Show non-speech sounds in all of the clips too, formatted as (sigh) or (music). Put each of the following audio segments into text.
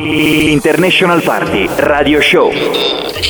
International Party Radio Show.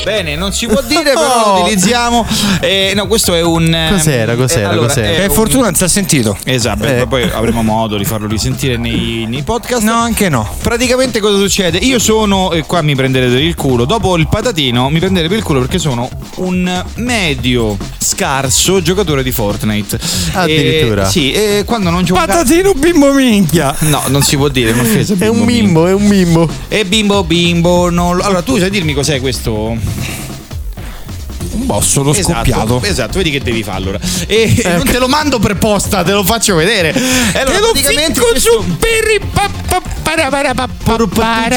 Bene, non si può dire, però (laughs) lo utilizziamo. Eh, no, questo è un. ehm, Cos'era, cos'era, eh, allora, cos'era? è Per un- fortuna non si è sentito. Esatto, Eh. poi avremo modo di farlo risentire nei, nei podcast. No, anche no. Praticamente cosa succede? Io sono, e qua mi prenderete per il culo, dopo il patatino mi prenderete per il culo perché sono un medio scarso giocatore di Fortnite. Addirittura. E, sì, e quando non cazzo- Patatino bimbo minchia. No, non si può dire, è un'offesa. È un bimbo. bimbo, è un bimbo. E bimbo bimbo. non lo- Allora, tu sai dirmi cos'è questo? Bosso, l'ho scoppiato. Esatto, esatto, vedi che devi fare allora. E non te lo mando per posta, te lo faccio vedere. E allora, Te lo praticamente questo- giù per i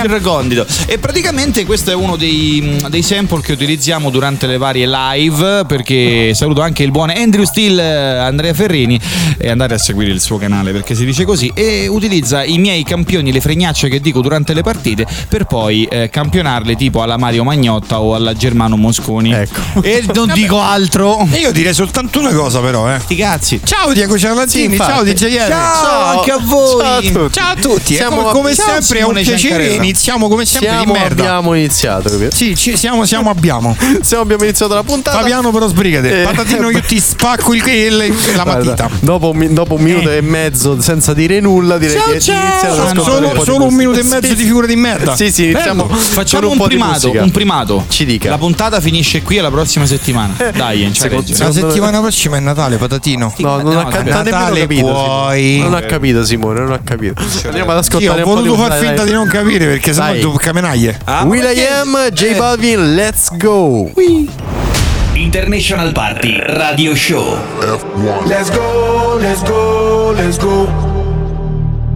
recondito. E praticamente questo è uno dei, dei sample che utilizziamo durante le varie live. Perché saluto anche il buon Andrew Steele, eh, Andrea Ferrini. E andate a seguire il suo canale perché si dice così. E utilizza i miei campioni, le fregnacce che dico durante le partite, per poi eh, campionarle tipo alla Mario Magnotta o alla Germano Mosconi. Ecco. E non dico altro. Io direi soltanto una cosa, però, eh. Sti cazzi. Ciao Diego Ciarlantini, Sì, infatti. ciao DJR. Ciao, anche a voi. Ciao a tutti. Ciao a tutti. Siamo- Siamo, come ciao, sempre è un Simone piacere. Ciancarella. Iniziamo come sempre Siamo, di merda. abbiamo iniziato, capito? Sì, ci- siamo, siamo, abbiamo. (laughs) Siamo, abbiamo iniziato la puntata. Fabiano però sbrigate. Eh, Patatino io ti spacco il, il- la Guarda, matita. dopo, un, mi- dopo un minuto e mezzo senza dire nulla, direi Ciao, che iniziamo ad ascoltare un po' di solo un musica. minuto e mezzo Sì, di figura di merda. Sì, sì, iniziamo. Bello. Facciamo un, po' di primato, musica. un primato. Ci dica. La puntata finisce qui e la prossima settimana. Dai, in Secondo-. La settimana prossima è Natale, patatino. No, non No, ha, ca- vabbè. ha nemmeno Natale capito. puoi. Non ha capito, Simone. Non ha capito. Andiamo ad ascoltare ho un po' voluto far finta Dai. di non capire perché sennò tu camenaglie. Ah, Will I am, J Eh, Balvin, let's go. International Party Radio Show. Let's go, let's go, let's go.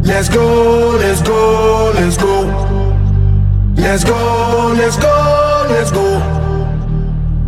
Let's go, let's go, let's go. Let's go, let's go, let's go.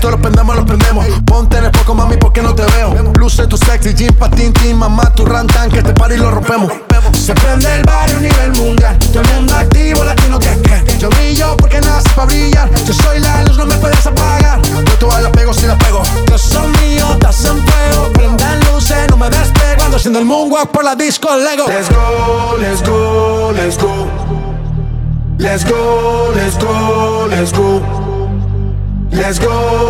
Esto lo prendemos, lo prendemos. Ponte en el mami, porque no te veo. Luce tu sexy, jean, patín, tin, mamá, tu rantan, que este party lo rompemos. Se prende el barrio a nivel mundial. Todo el mundo activo, latino que que. Yo brillo porque nace para brillar. Yo soy la luz, no me puedes apagar. Yo todas las pego si las pego. Yo soy mío, estás en fuego. Prendan luces, no me despego. Ando haciendo el moonwalk por la disco Lego. Let's go, let's go, let's go. Let's go, let's go, let's go. Let's go,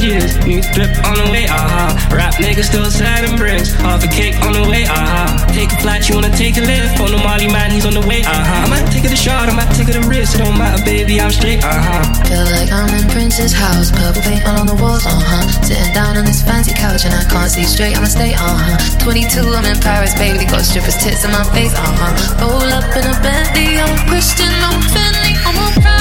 out. New drip on the way, aha. Uh-huh. Rap niggas still and bricks. Half a cake on the way, aha. Uh-huh. Take a flight, you wanna take a lift. On the Molly man, he's on the way, aha. Uh-huh. I might take it a shot, I might take it a risk. It don't matter, baby, I'm straight, aha. Feel like I'm in Prince's house. Purple paint all on the walls, uh huh. Sitting down on this fancy couch and I can't see straight, I'ma stay, uh huh. 22, I'm in Paris, baby. Got strippers' tits in my face, uh huh. Roll up in a Bentley, I'm Christian, I'm Fendi, I'm a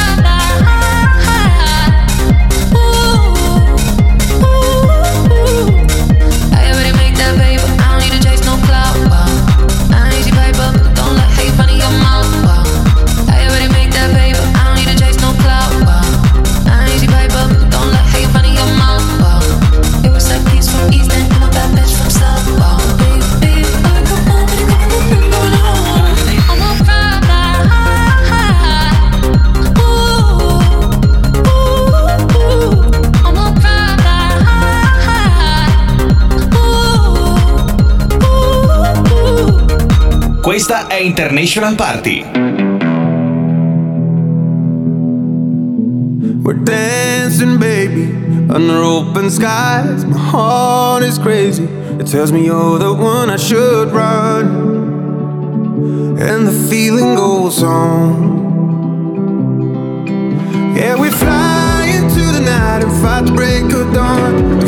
International Party. We're dancing, baby, under open skies. My heart is crazy. It tells me you're the one I should run. And the feeling goes on. Yeah, we fly into the night and fight the break of dawn.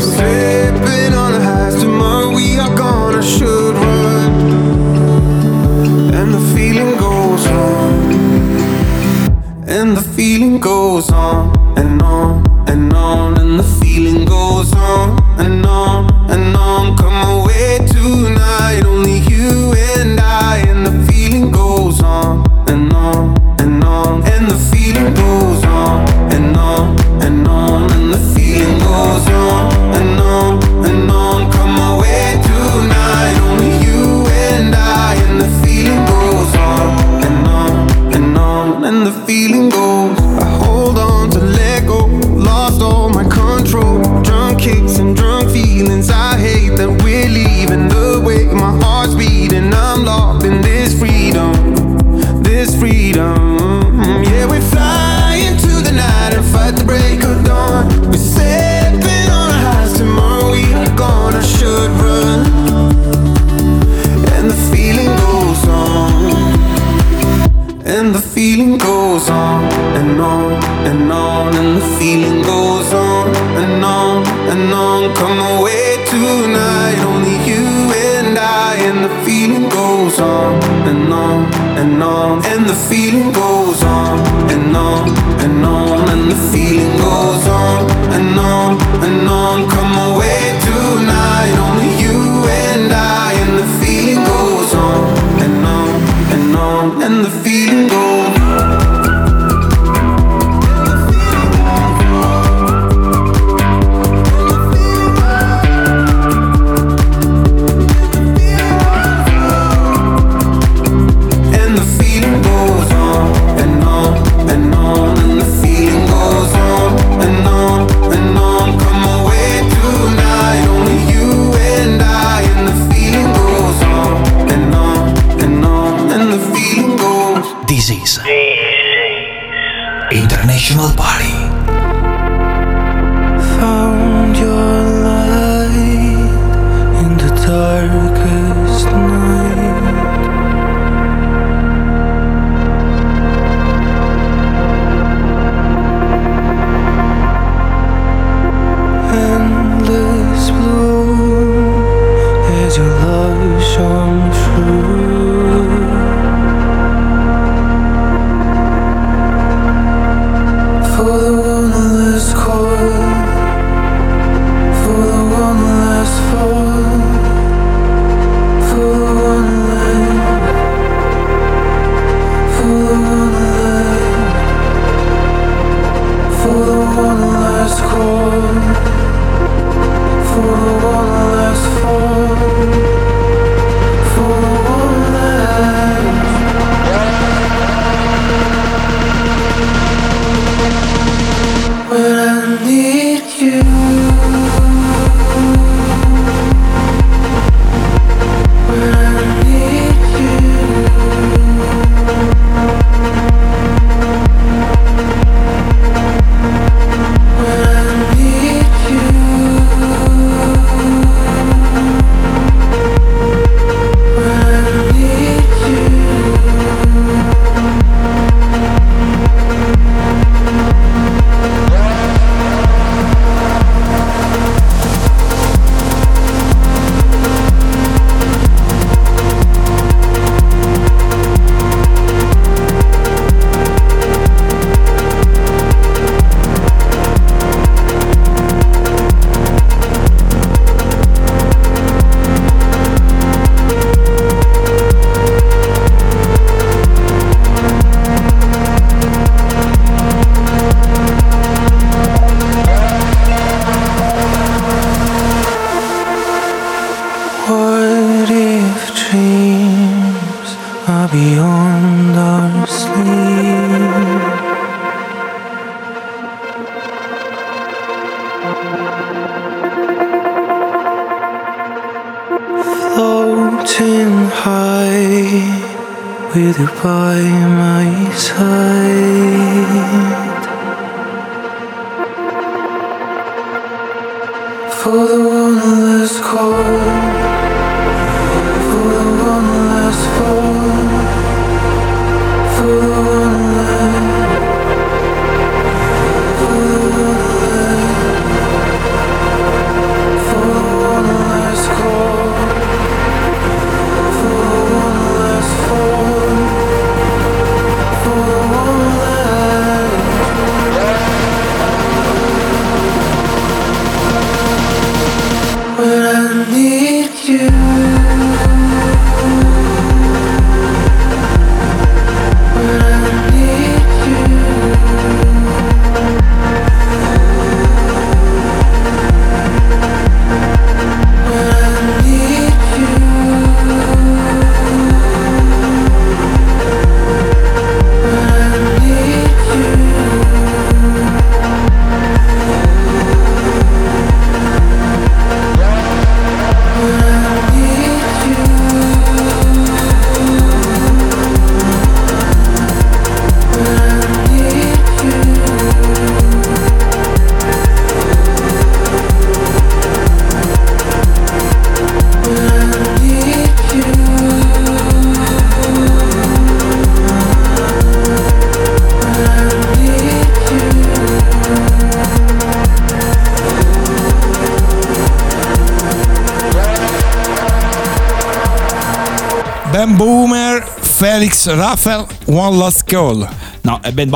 Felix Rafael, One Last Call. No, è Ben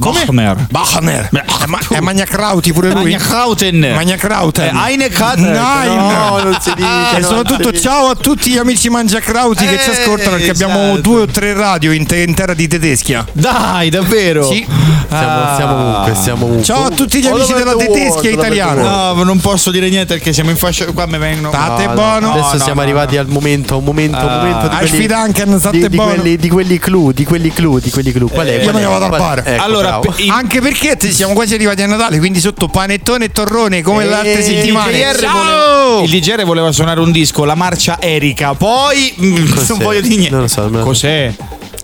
Bachmer. Come? Bachmer. Bachner. È, ma- è Magna Krauti pure lui? Magna Krauten. Magna Krauten. Eh, Eine Krauten. Nein. No, non si dice. E non soprattutto ciao a tutti gli amici Mangia Krauti che ci Eh, ascoltano perché abbiamo esatto. due o tre radio in, te- in terra di Tedeschia. Dai, davvero? Sì. Siamo, siamo ovunque, siamo ovunque. Ciao a tutti gli amici della Tedeschia italiana. No, non posso dire niente perché siamo in fascia. Qua mi vengono. State No, no, buono. Adesso no, siamo no, arrivati al momento, un momento, un momento di Ah, quelli, di, quelli, di quelli clou, di quelli clou, di quelli clou. Qual è? io me ne vado al bar. Ecco, allora, bravo. in- Anche perché te- siamo quasi arrivati a Natale, quindi sotto panettone e torrone come altre Eh, settimane. il DJR, Ciao! voleva, il DJR voleva suonare un disco, la marcia Erika. Poi mm, Cos'è? non voglio dire niente. Non lo so, lo- Cos'è?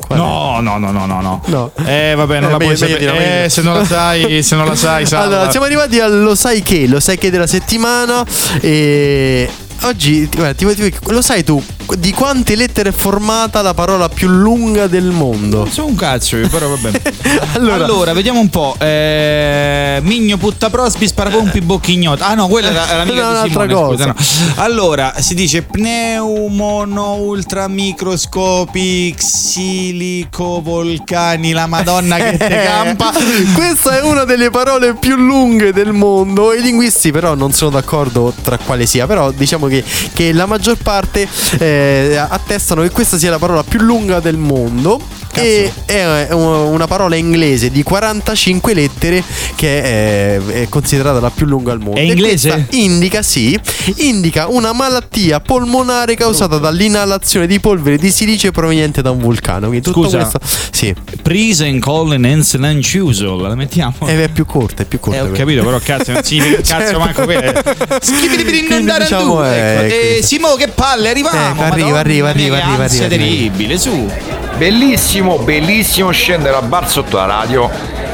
No, no, no, no, no, no. Eh, vabbè, non Eh, la puoi meglio- meglio sapere. di meglio di Eh, se non la sai, se non la sai, (laughs) salva. Allora, siamo arrivati al lo sai che, lo sai che della settimana e oggi guarda, ti, ti- lo sai tu di quante lettere è formata la parola più lunga del mondo? Non so un cazzo io, però va bene. (laughs) Allora- allora, vediamo un po'. Eh, Migno putta prospi, sparapompi bocchignotta. Ah no, quella era, era No, l'amica di un'altra Simone, cosa. scusa, no. Allora, si dice pneumono ultramicroscopi xilicovolcani, la madonna che te (laughs) campa. Questa è una delle parole più lunghe del mondo. I linguisti, però, non sono d'accordo tra quale sia. Però, diciamo che, che la maggior parte eh, attestano che questa sia la parola più lunga del mondo. E è una parola inglese di 45 lettere che è, è considerata la più lunga al mondo. È inglese? indica, sì, indica una malattia polmonare causata dall'inalazione di polvere di silice proveniente da un vulcano. Quindi tutto Scusa. questo, sì, Prisen collen enselen chiusol. La mettiamo? è, è più corta, è più corta. Eh, ho capito, però cazzo, non significa cazzo (laughs) Certo. manco quello. Schipidi Quindi, andare diciamo, tu. è- Ecco. E questo. Simo, che palle, arriviamo. Arriva, arriva, arriva, arriva, arriva, terribile, su. Bellissimo, bellissimo scendere al bar sotto la radio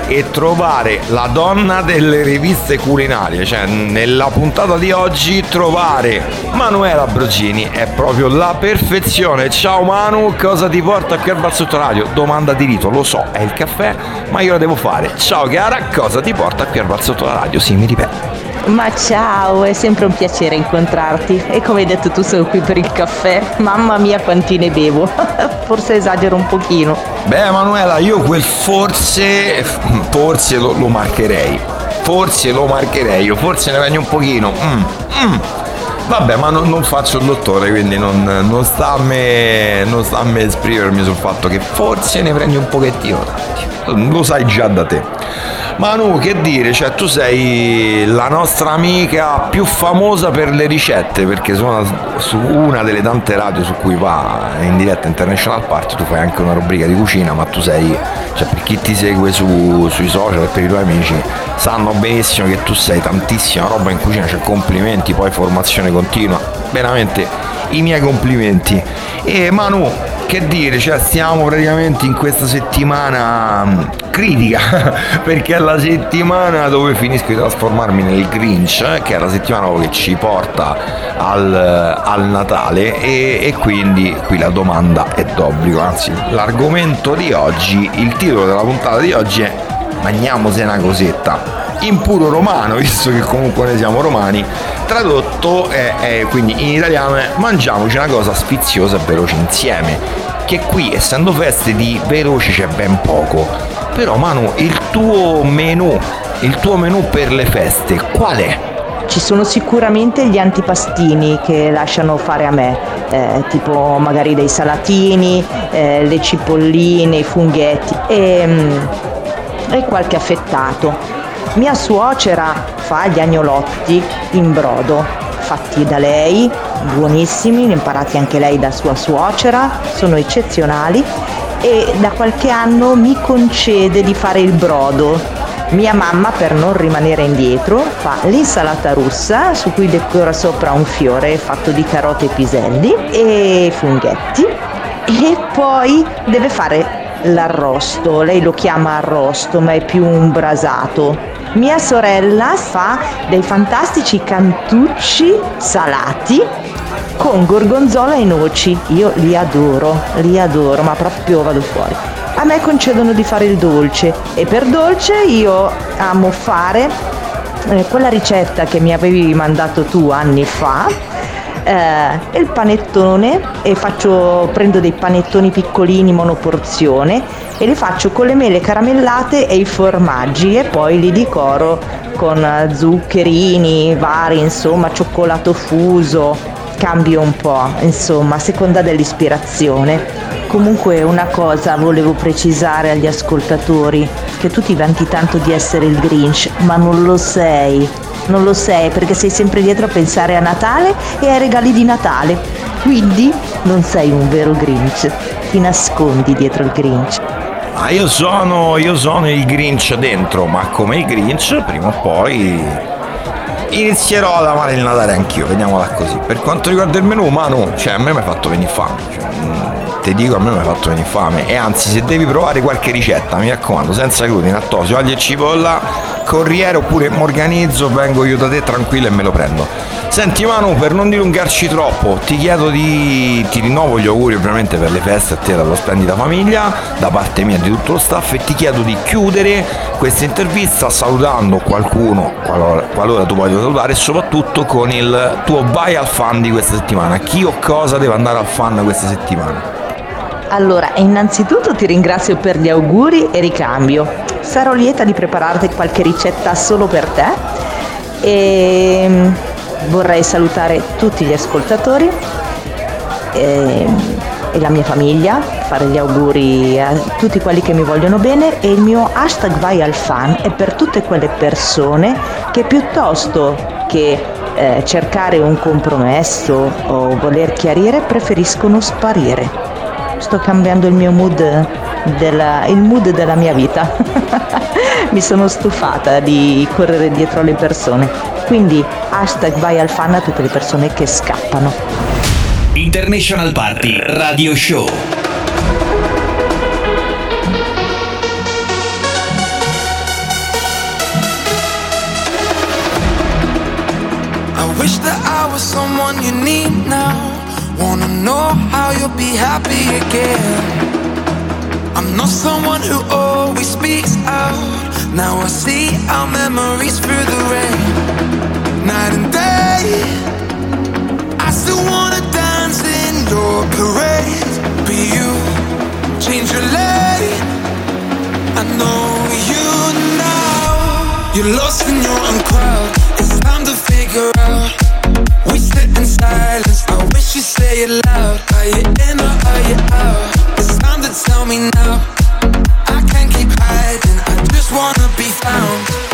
e trovare la donna delle riviste culinarie. Cioè, nella puntata di oggi trovare Manuela Brogini è proprio la perfezione. Ciao Manu, cosa ti porta qui al bar sotto la radio? Domanda di rito, lo so, è il caffè, ma io la devo fare. Ciao Chiara, cosa ti porta qui al bar sotto la radio? Sì, mi ripeto. Ma ciao, è sempre un piacere incontrarti. E come hai detto tu sono qui per il caffè. Mamma mia quanti ne bevo. (laughs) Forse esagero un pochino. Beh Manuela, io quel forse, forse lo, lo marcherei. Forse lo marcherei, io forse ne prendi un pochino. Mm, mm. Vabbè, ma non, non faccio il dottore, quindi non, non sta a me, non sta a me esprimermi sul fatto che forse ne prendi un pochettino. Lo sai già da te. Manu, che dire, cioè tu sei la nostra amica più famosa per le ricette, perché suona su una delle tante radio su cui va in diretta International Party, tu fai anche una rubrica di cucina, ma tu sei, cioè per chi ti segue su- sui social e per i tuoi amici, sanno benissimo che tu sei tantissima roba in cucina, cioè complimenti, poi formazione continua, veramente i miei complimenti. E Manu, che dire, cioè stiamo praticamente in questa settimana mh, critica, (laughs) perché è la settimana dove finisco di trasformarmi nel Grinch, eh, che è la settimana che ci porta al, al Natale e, e quindi qui la domanda è d'obbligo, anzi l'argomento di oggi, il titolo della puntata di oggi è Mangiamose una cosetta in puro romano, (laughs) visto che comunque noi siamo romani, tradotto è, è quindi in italiano è mangiamoci una cosa sfiziosa e veloce insieme, che qui essendo feste di veloci c'è ben poco. Però Manu, il tuo menù, il tuo menù per le feste, qual è? Ci sono sicuramente gli antipastini che lasciano fare a me, eh, tipo magari dei salatini, eh, le cipolline, i funghetti e, mm, e qualche affettato. Mia suocera fa gli agnolotti in brodo, fatti da lei, buonissimi, imparati anche lei da sua suocera, sono eccezionali e da qualche anno mi concede di fare il brodo. Mia mamma, per non rimanere indietro, fa l'insalata russa su cui decora sopra un fiore fatto di carote e piselli e funghetti e poi deve fare l'arrosto, lei lo chiama arrosto ma è più un brasato. Mia sorella fa dei fantastici cantucci salati con gorgonzola e noci. Io li adoro, li adoro, ma proprio vado fuori. A me concedono di fare il dolce e per dolce io amo fare eh, quella ricetta che mi avevi mandato tu anni fa, eh, il panettone e faccio, prendo dei panettoni piccolini monoporzione e li faccio con le mele caramellate e i formaggi e poi li decoro con zuccherini vari, insomma, cioccolato fuso, cambio un po', insomma, a seconda dell'ispirazione. Comunque una cosa volevo precisare agli ascoltatori, che tu ti vanti tanto di essere il Grinch, ma non lo sei. Non lo sei perché sei sempre dietro a pensare a Natale e ai regali di Natale. Quindi non sei un vero Grinch, ti nascondi dietro il Grinch. Ah, io sono, io sono il Grinch dentro, ma come il Grinch prima o poi inizierò ad amare il Natale anch'io, vediamola così. Per quanto riguarda il menù, Manu, cioè a me mi hai fatto venire fame. Cioè, mm, ti dico, a me mi hai fatto venire fame. E anzi, se devi provare qualche ricetta, mi raccomando, senza glutine, lattosio, aglio e cipolla, corriere oppure mi organizzo, vengo io da te tranquillo e me lo prendo. Senti Manu, per non dilungarci troppo, ti chiedo di... ti rinnovo gli auguri ovviamente per le feste a te e alla splendida famiglia, da parte mia di tutto lo staff, e ti chiedo di chiudere questa intervista salutando qualcuno, qualora, qualora tu voglia salutare, e soprattutto con il tuo vai al fan di questa settimana. Chi o cosa deve andare al fan questa settimana? Allora, innanzitutto ti ringrazio per gli auguri e ricambio. Sarò lieta di prepararti qualche ricetta solo per te e vorrei salutare tutti gli ascoltatori e, e la mia famiglia, fare gli auguri a tutti quelli che mi vogliono bene e il mio hashtag vai al fan è per tutte quelle persone che piuttosto che eh, cercare un compromesso o voler chiarire preferiscono sparire. Sto cambiando il mio mood, della, il mood della mia vita. (laughs) Mi sono stufata di correre dietro alle persone. Quindi hashtag vai al fan a tutte le persone che scappano. International Party Radio Show. I wish that I was someone you need now. Wanna know how you'll be happy again. Not someone who always speaks out. Now I see our memories through the rain. Night and day, I still wanna dance in your parade. But you change your lane. I know you now. You're lost in your own crowd. It's time to figure out. We sit in silence. I wish you say it loud. Are you in or are you out? Tell me now. I can't keep hiding. I just wanna be found.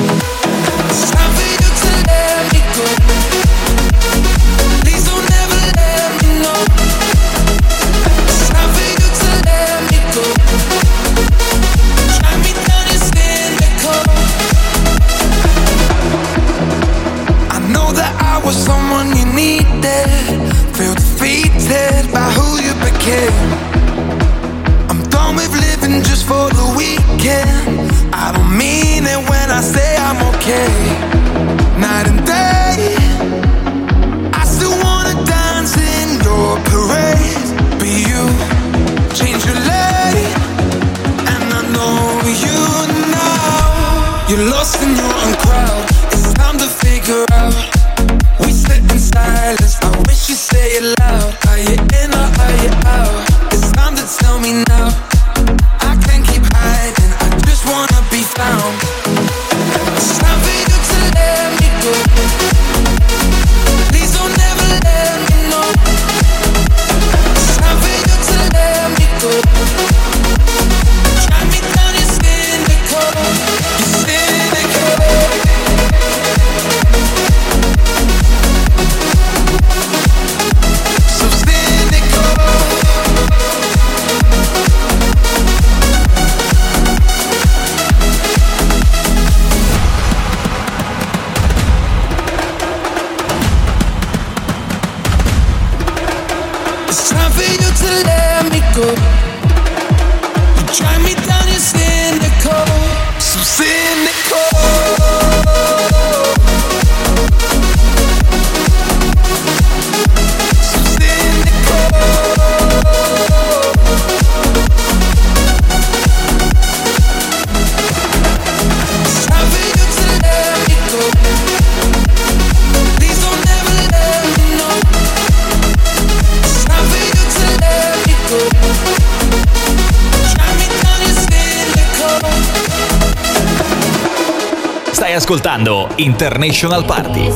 ascoltando International Party.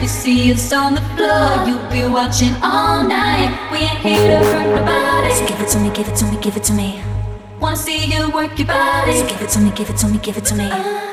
you see us on the floor, you'll be watching all night. We ain't here to hurt nobody. So give it to me, give it to me, give it to me. Wanna see you work your body. So give it to me, give it to me, give it to me. Uh.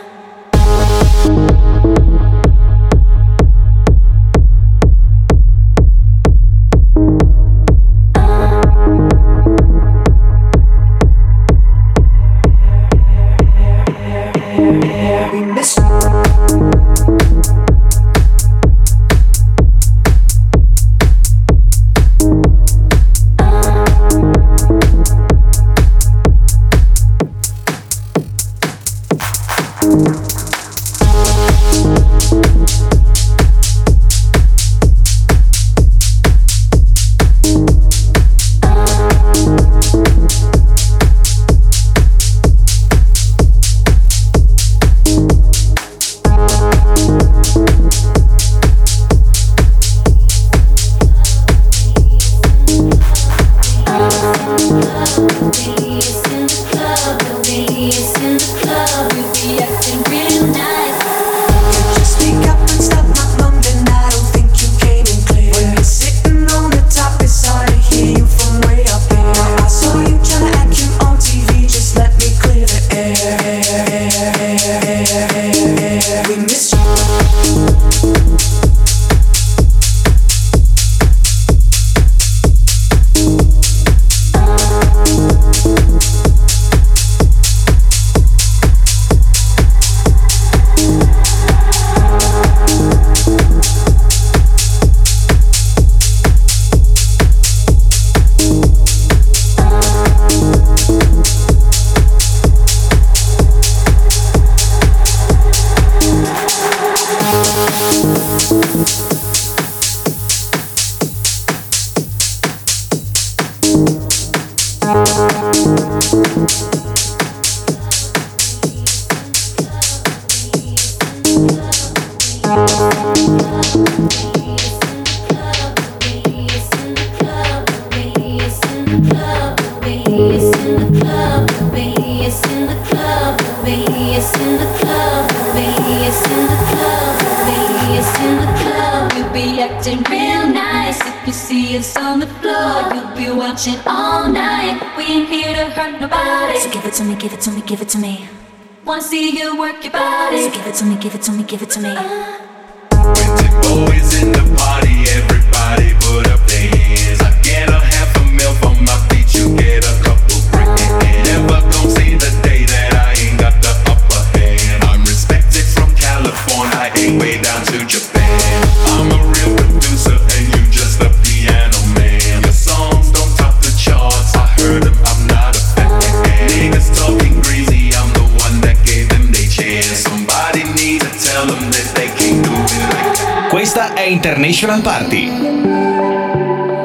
International Party.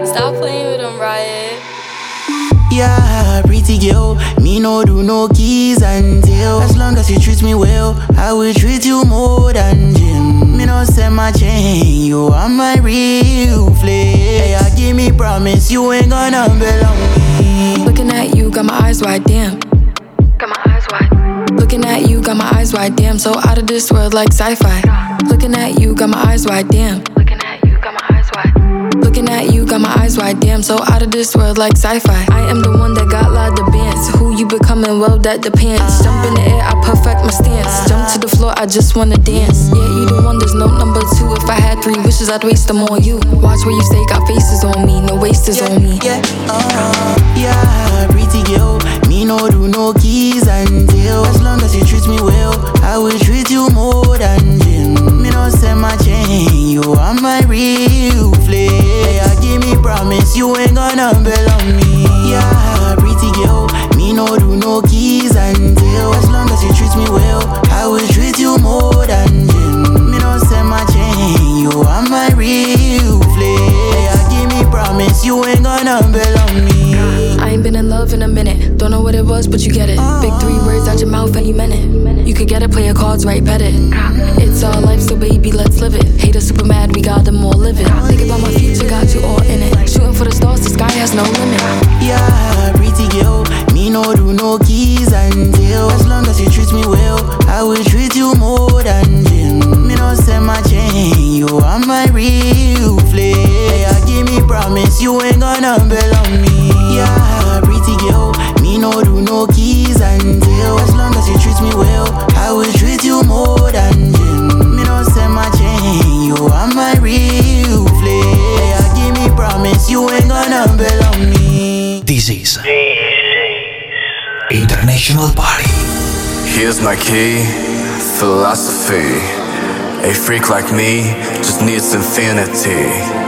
Stop playing with them, Riot. Yeah, pretty girl, me no do no keys until. As long as you treat me well, I will treat you more than Jim. Me no send my chain, you are my real flame. Yeah, I give me promise, you ain't gonna belong me. Looking at you, got my eyes wide, damn. Got my eyes wide. Looking at you, got my eyes wide, damn. So out of this world like sci-fi. Looking at you, got my eyes wide, damn. Looking at you, got my eyes wide, damn. So out of this world like sci-fi. I am the one that got of bands. Who you becoming? Well, that depends. Jump in the air, I perfect my stance. Jump to the floor, I just wanna dance. Yeah, you the one, there's no number two. If I had three wishes, I'd waste them on you. Watch where you stay, got faces on me, no wasters on me. Yeah, uh, yeah, pretty girl, me no do no keys and tell. As long as you treat me well, I will treat you more than gym. Me no send my chain, you are my real flex. Yeah, give me promise you ain't gonna belong me. Yeah, pretty girl, me no do no keys and tell. As long as you treat me well, I will treat you more than gym. Me no send my chain, you are my real flex. Yeah, give me promise you ain't gonna belong me. Been in love in a minute. Don't know what it was, but you get it. Big three words out your mouth any minute. You could get it, play your cards right, bet it. It's our life, so baby, let's live it. Haters super mad, we got them all living. Think about my future, got you all in it. Shooting for the stars, the sky has no limit. Yeah, pretty girl, me no do Here's my key, philosophy. A freak like me just needs infinity.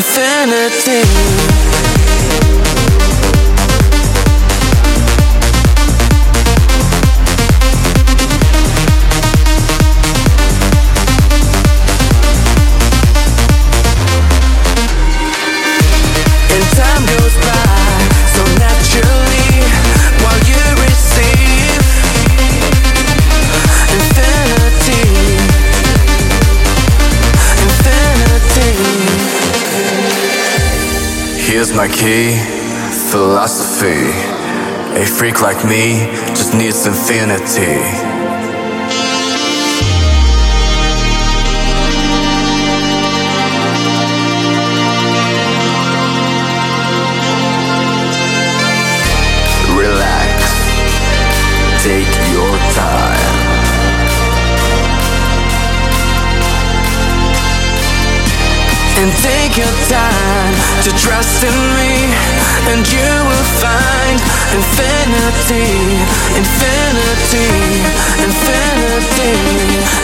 Infinity my key, philosophy. A freak like me just needs infinity. To trust in me, and you will find infinity, infinity, infinity,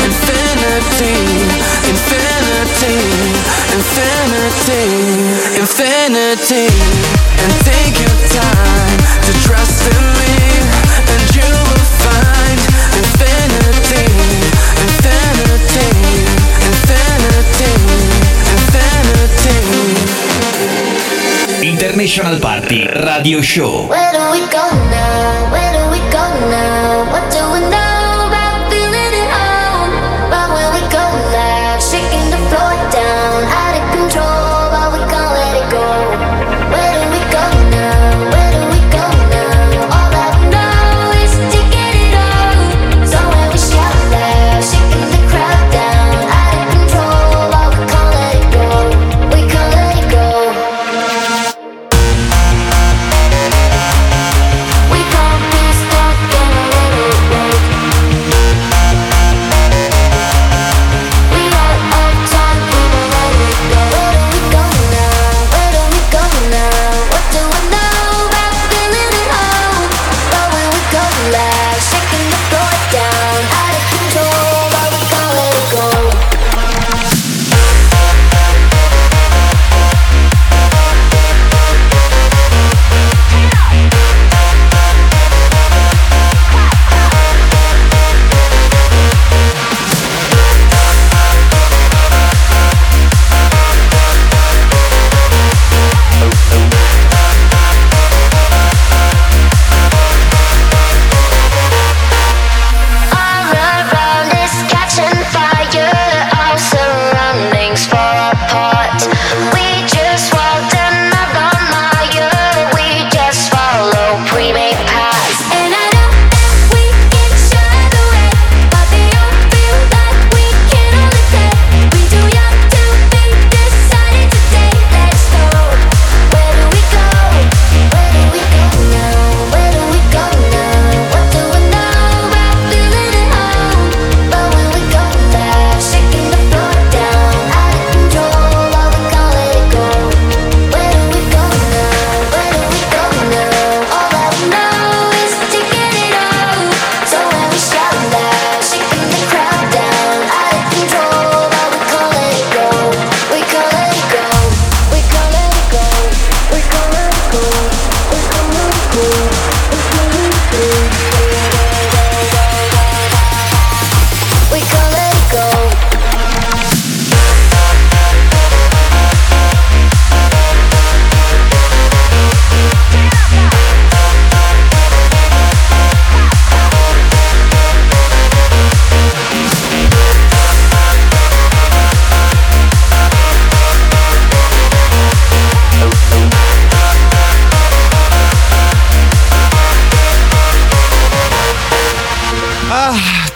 infinity, infinity, infinity, infinity. And take your time to trust in me, International Party Radio Show.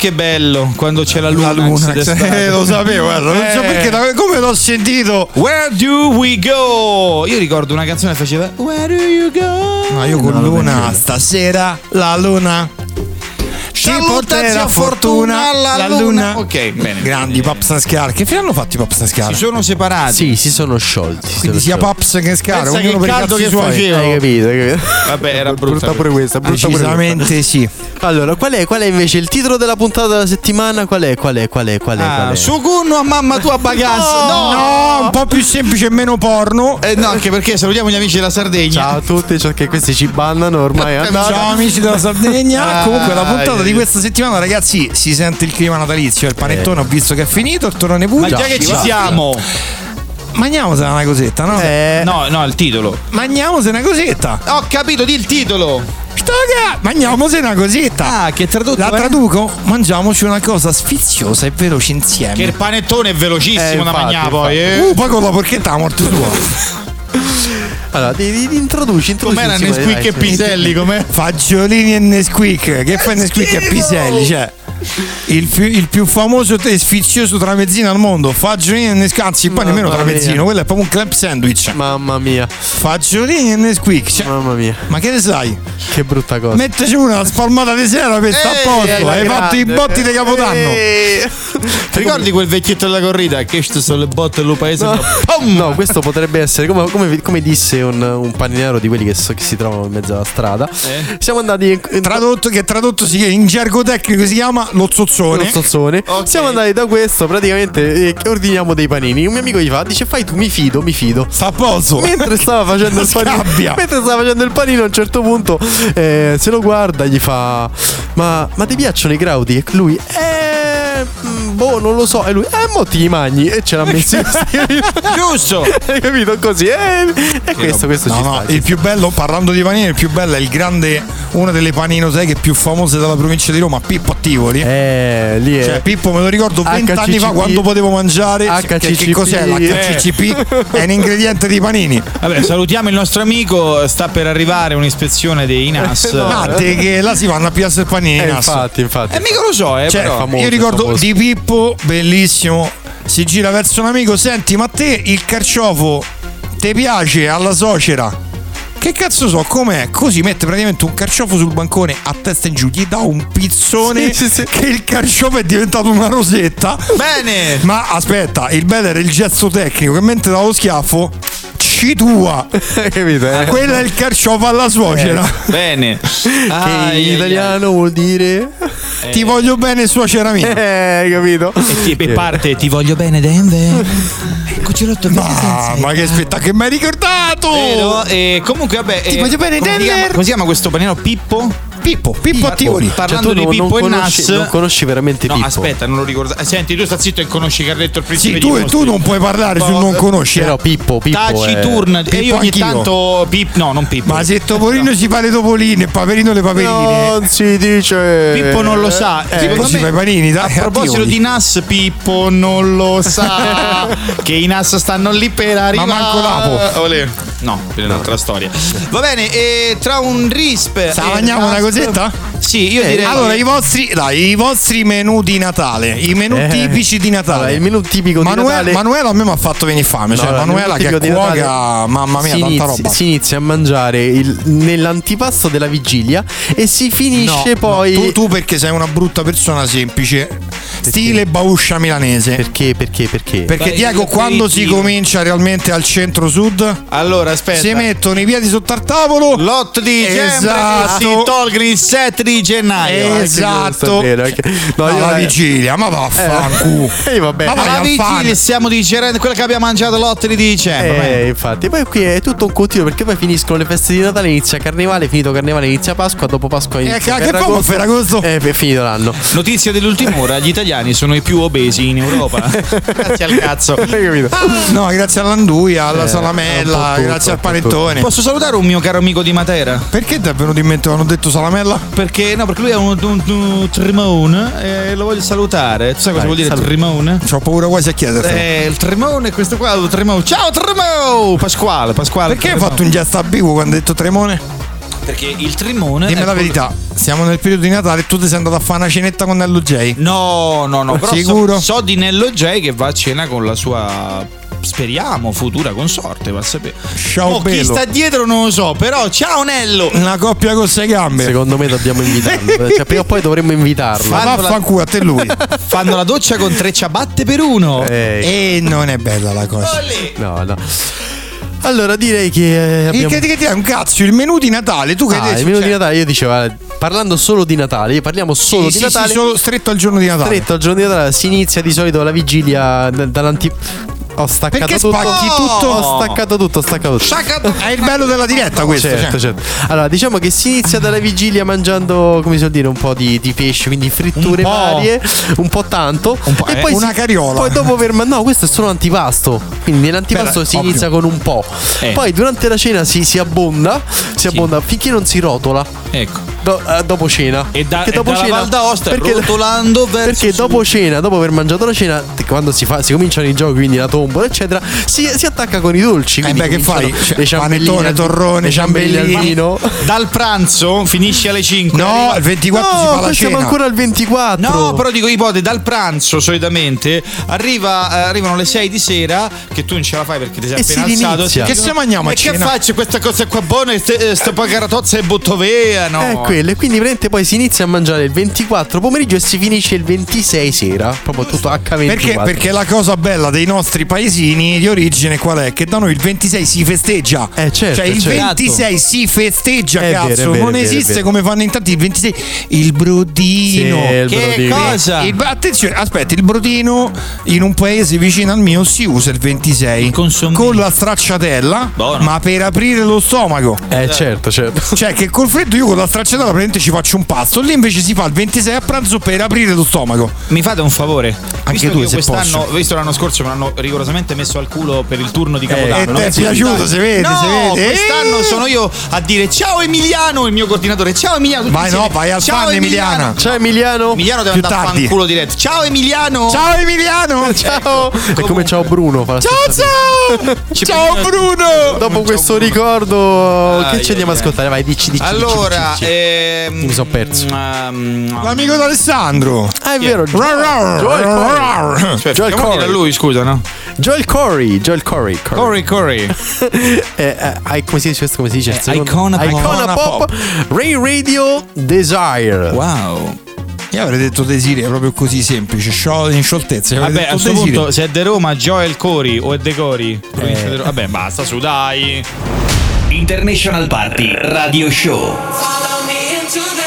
Che bello quando c'è la luna. La luna, (laughs) eh, lo sapevo, guarda, non so Eh. perché, come l'ho sentito. Where do we go? Io ricordo una canzone che faceva Where do you go? No, io con No, Luna stasera la luna ci porterà fortuna alla la luna. luna. Ok, bene. Grandi Paps e Scar. Che fine hanno fatto i Paps e Scar? Si sono separati. Sì, si sono sciolti. si Quindi sia. Paps che Scar, Pensa ognuno che per i caldo cazzi che suoi. faceva. Hai capito, hai capito? Vabbè, era brutta. Brutta pure questa, brutta pure questa. Decisamente sì. Allora, qual è, qual è invece il titolo della puntata della settimana? Qual è? Qual è? Qual è? Qual è? Ah, qual è? Sugunno a mamma tua bagazza. No, No, un po' più semplice e meno porno. Eh, no, anche perché salutiamo gli amici della Sardegna. Ciao a tutti, ciò che questi ci bannano ormai. Ciao amici della Sardegna. Ah, Comunque la puntata eh. di questa settimana, ragazzi, si sente il clima natalizio. Il panettone ho visto che è finito, il torrone Ma pure. già che ci siamo. Mangiamosela una cosetta, no? Eh, No, no, il titolo. Mangiamosela una cosetta. Ho capito, di il titolo. Stoga, mangiamosela una cosetta. Ah, che tradotto La è? traduco? Mangiamoci una cosa sfiziosa e veloce insieme. Che il panettone è velocissimo Eh, da mangiare poi. Eh. Uh, poi con la porchetta la morte tua. (laughs) Allora, ti, ti, ti introduci, introduci. Com'era Nesquik e. Piselli? Com'è? Fagiolini e Nesquik. Che fa Nesquik e Piselli? Cioè. Il più, il più famoso e sfizioso tramezzino al mondo, Fagiolini e Nesquik, anzi poi nemmeno mia. tramezzino, quello è proprio un club sandwich. Mamma mia, Fagiolini e Nesquik, cioè, mamma mia, ma che ne sai? che brutta cosa. Metteci una spalmata di sera per sta a posto, hai fatto i grande. botti di Capodanno. Ti ricordi quel vecchietto della corrida? Che sono le botte del paese. No. No, questo potrebbe essere come, come- come disse un, un paninaro di quelli che, so- che si trovano in mezzo alla strada. Eh? Siamo andati in, in- Tradotto, che tradotto si chiama, in gergo tecnico si chiama lo zozzone. lo zozzone. Ok. Siamo andati da questo, praticamente eh, ordiniamo dei panini. Un mio amico gli fa: Dice, fai tu, mi fido, mi fido. Sta a posto. Mentre stava facendo il (laughs) panino, mentre stava facendo il panino, a un certo punto eh, se lo guarda, gli fa: Ma, ma ti piacciono i grauti? E lui, eh, mm, boh, non lo so. E lui, eh, mo ti mangi. E ce l'ha messo (laughs) Giusto. Hai capito così? Eh, e questo, questo No, ci no, sta. ci il più bello, parlando di panini, il più bello è il grande, una delle paninoseghe più famose della provincia di Roma, Pippo a Tivoli. Eh, lì è. Cioè, Pippo me lo ricordo 20 anni fa HCCP. quando potevo mangiare. Che, che HCCP. cos'è l'HCCP? È un ingrediente di panini. Vabbè, salutiamo il nostro amico. Sta per arrivare un'ispezione dei NAS. (laughs) No. Ah, che là si vanno a piazzare il panini. Eh, in infatti, infatti. Eh, mica lo so, eh, Cioè, però. famoso, io ricordo famoso. di Pippo, bellissimo. Si gira verso un amico, senti, ma te il carciofo ti piace alla socera? Che cazzo so, com'è? Così mette praticamente un carciofo sul bancone a testa in giù, gli dà un pizzone Sì, sì, sì. che il carciofo è diventato una rosetta. Bene. Ma aspetta, il bello era il gesto tecnico che mentre dava lo schiaffo ci tua. (laughs) Capito? Eh? Quello è il carciofo alla suocera. Bene. (laughs) Che Ai, in ai, italiano vuol dire. Ti voglio bene, suocera mia. Eh, capito? ai. E, ti- e parte ti voglio bene Denver. Cucciolotto Ah, ma che spettacolo che mi hai ricordato! Vero? E comunque vabbè. Ti eh, voglio bene, come si Denver. chiama- Come si chiama questo panino? Pippo? Pippo, Pippo a Tivoli. Cioè, Parlando tu di non, non Pippo e conosci, Nas. non conosci veramente No, Pippo. aspetta, non lo ricordo. Eh, Senti, tu sta zitto e conosci Carletto il principe Sì, tu, tu non puoi parlare se Boh, non conosci. eh. Però Pippo, Pippo. Taciturna. è- E io ogni anch'io. tanto. Pip, no, non Pippo. Ma se Topolino si fa le topoline e Paperino le paperine. Non si dice. Pippo non lo sa. Eh, Secondo si fa i panini, dai, A proposito di Nas, Pippo non lo sa. (laughs) che i Nas stanno lì per arrivare. manco Lapo. No, per un'altra storia. Va bene, e tra un risp. Sa, mangiamo una cosetta? Sì, io Eh, direi. Allora, i vostri, dai, i vostri menù di Natale, i menù Eh. tipici di Natale. Allora, il menù tipico di Manuela, Natale. Manuela a me mi ha fatto venire fame. Cioè, No, allora, Manuela che è di cuoca, Natale mamma mia, si tanta inizia, roba. si inizia a mangiare il- nell'antipasto della vigilia e si finisce No, poi. no, tu, tu perché sei una brutta persona semplice, stile bauscia milanese. Perché, perché, perché? Perché Dai, Diego, quando si comincia realmente al centro-sud, Allora, aspetta. si mettono i piedi sotto al tavolo. L'8 di dicembre Esatto. e si tolgono il 7 di gennaio. Esatto. Vero, anche- no, No, io- la vigilia, ma vaffanculo. Eh, vabbè. Ma al vigilia stiamo digerendo quella che abbiamo mangiato l'8 di dicembre. Eh, infatti, poi qui è tutto un continuo perché poi finiscono le feste di Natale, inizia Carnevale, finito Carnevale, inizia Pasqua, dopo Pasqua inizia che- che a Ferragosto? Eh, è finito l'anno. Notizia dell'ultima ora: gli italiani sono i più obesi in Europa. (laughs) Grazie al cazzo. Hai capito? No, grazie all'anduia, alla Eh, salamella, tutto, grazie al panettone. Posso salutare un mio caro amico di Matera? Perché ti è venuto in mente quando ho detto salamella? Perché no, perché lui è un, un, un trimone e lo voglio salutare. Tu sai cosa Vai, vuol dire saluta. trimone? Ho paura quasi a chiedertelo. Eh, il trimone è questo qua, il trimone. Ciao trimone! Pasquale, Pasquale. Perché hai Tremone. fatto un gesto ambiguo quando hai detto Tremone? perché il trimone. Dimmi la ecco- verità, siamo nel periodo di Natale e tu ti sei andato a fare una cenetta con Nello J? No, no, no. Però so- Sicuro? So, di Nello J che va a cena con la sua. Speriamo, futura consorte, va a sapere. Ciao Oh, chi sta dietro non lo so, però ciao Nello! Una coppia con sei gambe. Secondo me dobbiamo invitarlo. (laughs) cioè, prima o poi dovremmo invitarlo. Ma Fanno la- vaffanculo a te lui. (laughs) Fanno la doccia con tre ciabatte per uno. Eh, E non è bella la cosa. no, no. Allora direi che eh, Il abbiamo... che, che ti è un cazzo, il menù di Natale, tu che Ah, hai il detto? menù Cioè, di Natale, io dicevo, eh, parlando solo di Natale, parliamo solo sì, di sì, Natale. sì, solo stretto al giorno di Natale. Stretto al giorno di Natale si inizia di solito la vigilia dall'anti... Ho staccato Perché tutto. spacchi tutto? Ho staccato tutto, ho staccato tutto. È il bello della diretta questo. Certo, cioè. certo. Allora, diciamo che si inizia dalla vigilia mangiando, come si vuol dire, un po' di, di pesce, quindi fritture Un varie, un po' tanto. po', e eh, poi una si- cariola. Poi dopo aver mangiato, no, questo è solo antipasto. Quindi nell'antipasto Beh, si ovvio. inizia con un po'. Eh. Poi durante la cena si, si abbonda, si abbonda finché non si rotola. Ecco. Do- eh, dopo cena. E da- Perché e dalla Val d'Aosta, rotolando verso Perché sud. dopo cena, dopo aver mangiato la cena, quando si, fa, si cominciano i giochi, quindi la tombola, eccetera, si, si attacca con i dolci. Eh beh, che fai? Cioè, le ciambelline, panettone, torrone, vino. Dal pranzo finisci alle 5. No, il 24 si No, fa la poi siamo cena. ancora al 24. No, però dico ipotesi, dal pranzo solitamente arriva, eh, arrivano le 6 di sera che tu non ce la fai perché ti sei E appena si alzato. e Che se mangiamo a E che cena?" faccio questa cosa qua buona e ste, eh, sto poi caratozza e butto via, no? È quello, e quindi veramente poi si inizia a mangiare il 24 pomeriggio e si finisce il 26 sera. Proprio tutto H24. Perché, perché la cosa bella dei nostri paesini di origine qual è? Che da noi il 26 si festeggia. Eh, certo, cioè il certo. 26 si festeggia, È cazzo. vero, vero, non vero, esiste vero. come fanno in tanti il 26. Il brodino. Sì, il Che brodino. cosa? Il- attenzione, aspetta, il brodino in un paese vicino al mio si usa il 26 Il con la stracciatella, Buono. ma per aprire lo stomaco. Eh, certo, certo. Cioè che col freddo io con la stracciatella praticamente ci faccio un pasto, lì invece si fa il 26 a pranzo per aprire lo stomaco. Mi fate un favore? Anche visto tu, che se quest'anno, posso. visto l'anno scorso, mi hanno rigorosamente messo al culo per il turno di e Capodanno. te no? è piaciuto, si vede, no, si vede. Quest'anno Eh! sono io a dire ciao Emiliano, il mio coordinatore. Ciao Emiliano. tutti Vai, insieme. no, vai al ciao fan, Emiliana. Ciao Emiliano. Emiliano deve Più andare a tardi. fanculo diretto. Ciao Emiliano. (laughs) Ciao Emiliano! (laughs) Ciao. È come ciao Bruno. Ciao ciao! Ciao Bruno! Dopo questo ricordo, Ai, che ci andiamo a ai, ascoltare? Vai, dici, dici. Allora, dici, dici. ehm, Mi son perso. ehm, L'amico d'Alessandro! Ah, è vero. Rar, Joel Corey. aspetta, Joel Corey. lui, scusa, no? Joel Corey. Joel Corey. Corey, Corey. (laughs) Eh, eh, eh, come si dice questo? Come si dice? Eh? Icona Pop. Icona Icona Pop. Ray Radio Desire. Wow. Io avrei detto Desire proprio così semplice, sciol- in scioltezza. Vabbè, a questo punto, se è De Roma, Joel Cori o è De Cori? Eh. Vabbè, basta, su, dai. International Party Radio Show. Follow me into the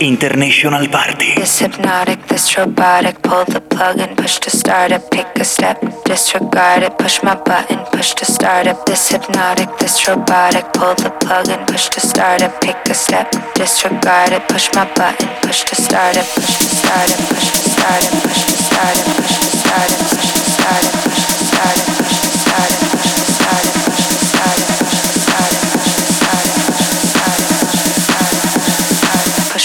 International Party. This hypnotic, this robotic, pull the plug and push to start it, pick a step, disregard it, push my button, push to start it. This hypnotic, this robotic, pull the plug and push to start it, pick a step, disregard it, push my button, push to start it, push to start it, push to start it, push to start it, push to start it, push to start start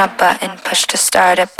My button, push to start it.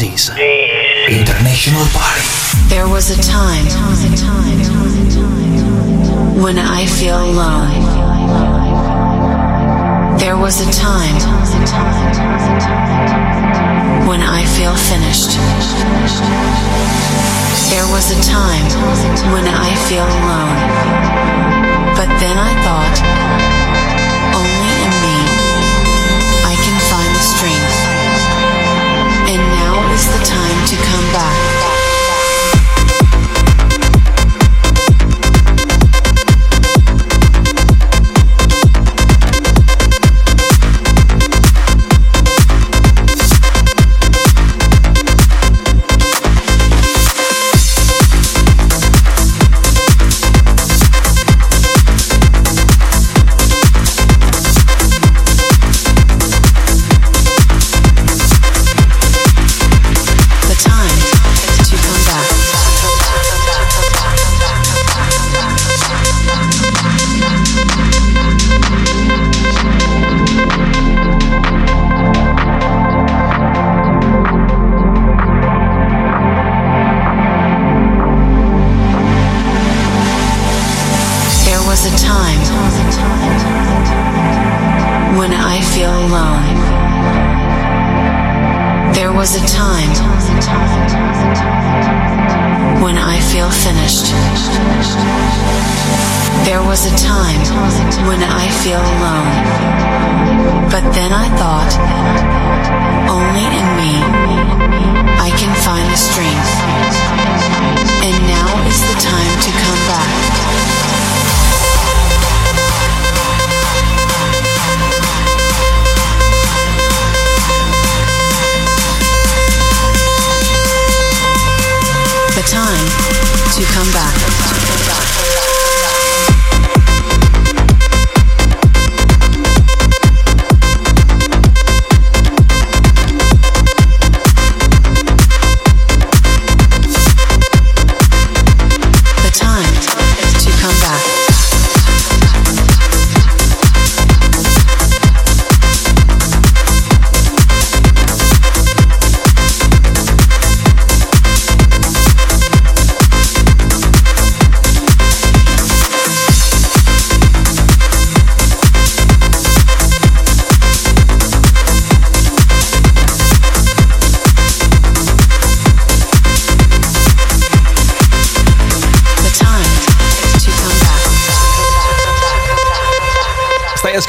Is International Party. There was a time when I feel alone. There was a time when I feel finished. There was a time when I feel alone. But then I thought, the time to come back.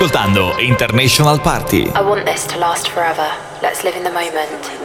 Ascoltando International Party. I want this to last forever. Let's live in the moment.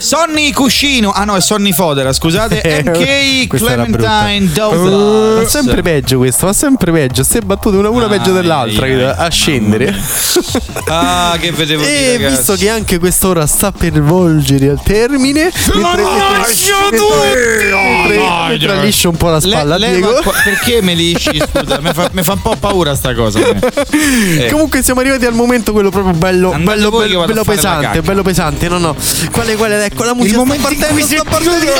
Sonny Cuscino. Ah no, è Sonny Fodera, scusate. (laughs) MK Questa era Clementine brutta. Douglas. Va sempre peggio questo, va sempre peggio. Ste battute una, una peggio dell'altra ai, ai, a scendere. (laughs) Ah, che vedevo E dire, visto ragazzi. che anche quest'ora sta per volgere al termine, mentre, lascio mentre, mentre liscio un po' la spalla a Le- Diego. leva qua- perché me lisci? (laughs) Scusa, mi fa, mi fa un po' paura sta cosa. a me. Eh. Comunque siamo arrivati al momento quello proprio bello, Andate bello, voi che bello, vado a bello fare la pesante, cacca. bello pesante. No, no. Quale, quale, ecco la musica sta momento in partendo, cui sta partendo.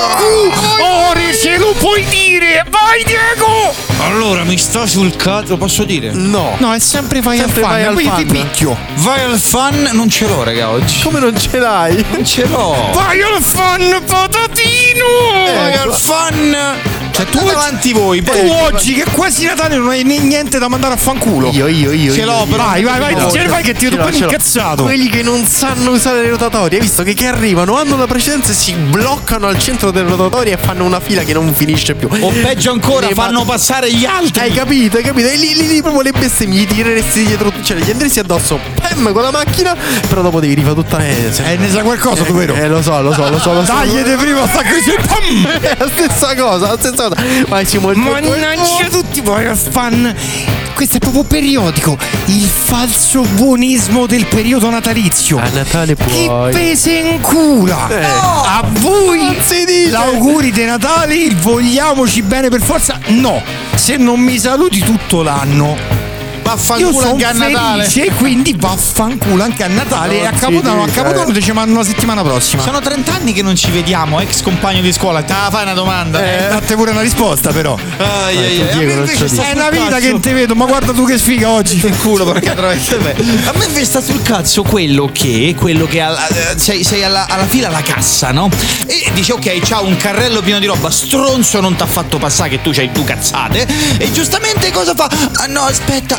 Ore se lo puoi dire! Vai Diego! Allora, mi sta sul cazzo, posso dire? No. No, è sempre vai Sempre al fan, vai al poi fan. ti picchio. Vai al fan, non ce l'ho, raga, oggi. Come non ce l'hai? Non ce l'ho. Vai al fan patatino! Vai Ecco. al fan. Cioè, tu avanti voi. tu poi- oggi che è quasi Natale non hai né- niente da mandare a fanculo. Io, io, io. Ce l'ho, però. Vai, vai, vai, Ce l'ho, che ti vedo l'ho. incazzato. Quelli che non sanno usare le rotatorie, hai visto che, che arrivano, hanno la precedenza e si bloccano al centro delle rotatorie e fanno una fila che non finisce più. O peggio ancora, Le fanno ma- passare gli altri. Hai capito, hai capito? E lì, lì, lì proprio le bestemmie, gli tireresti dietro, cioè gli andresti addosso, pam, con la macchina, però dopo devi rifare tutta eh, Eh, ne sa qualcosa, tu vero? Eh, lo so, lo so, lo so, lo so. Tagliate prima sta così. pam! (laughs) È la stessa cosa, la stessa Vai Simo, il tuo- Mannaggia tutti voi fan. Questo è proprio periodico. Il falso buonismo del periodo natalizio. A Natale Chi puoi. pese in cula. Eh. A voi l'auguri di Natale, vogliamoci bene per forza? No. Se non mi saluti tutto l'anno. Vaffanculo anche a Natale. felice, quindi vaffanculo anche a Natale e a Capodanno. A Capodanno ti ci mando la settimana prossima. Sono 30 anni che non ci vediamo, ex compagno di scuola. Te la fai una domanda? Eh, date pure una risposta però. Ai, ai, ai. Diego, A me non invece ci sta È una vita che ti vedo, ma guarda tu che sfiga oggi. Che culo perché attraverso me. A me invece sta sul cazzo quello che, quello che alla- eh, sei, sei alla, alla fila alla cassa, no? E dici ok, c'ha un carrello pieno di roba, stronzo non t'ha fatto passare che tu c'hai tu cazzate. E giustamente cosa fa? Ah no, aspetta,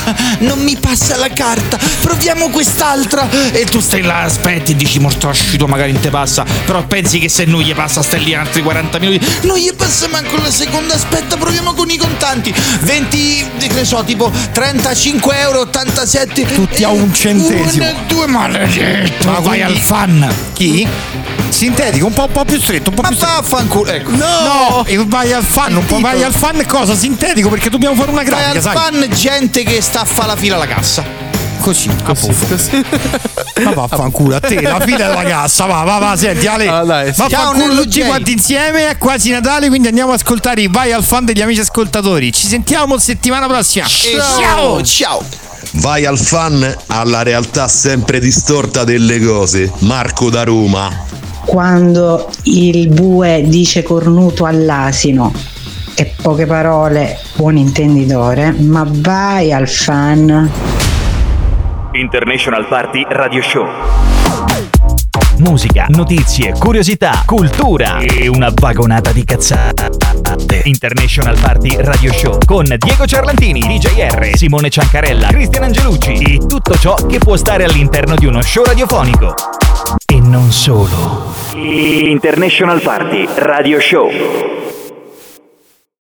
non mi passa la carta, proviamo quest'altra. E tu stai là, aspetti dici morto asciuto, magari non te passa. Però pensi che se non gli passa, stai lì altri 40 minuti. Non gli passa manco la seconda, aspetta, proviamo con i contanti. 20, che so, tipo 35 euro, 87. Tutti a un centesimo. Uno, due, maledetto. Ma vai al fan. Chi? Sintetico, un po', un po' più stretto, un po' Ma più stretto. vaffanculo, ecco. No, e vai al fan, un po' vai al fan cosa? Sintetico perché dobbiamo fare una Vai grafica, al sai? fan gente che sta a fare la fila alla cassa. Così, a posto. (laughs) Ma vaffanculo a te, la fila della cassa, va, va, va, senti Ale. Ah, dai, sì. Ciao, Vaffanculo tutti quanti insieme, è quasi Natale, quindi andiamo ad ascoltare i Vai al fan degli amici ascoltatori. Ci sentiamo settimana prossima. E ciao, ciao. Vai al fan alla realtà sempre distorta delle cose. Marco da Roma. quando il bue dice cornuto all'asino e poche parole buon intenditore ma vai al fan International Party Radio Show. Musica, notizie, curiosità, cultura e una vagonata di cazzate. International Party Radio Show con Diego Ciarlantini, DJR, Simone Ciancarella, Cristian Angelucci e tutto ciò che può stare all'interno di uno show radiofonico. E non solo. International Party Radio Show.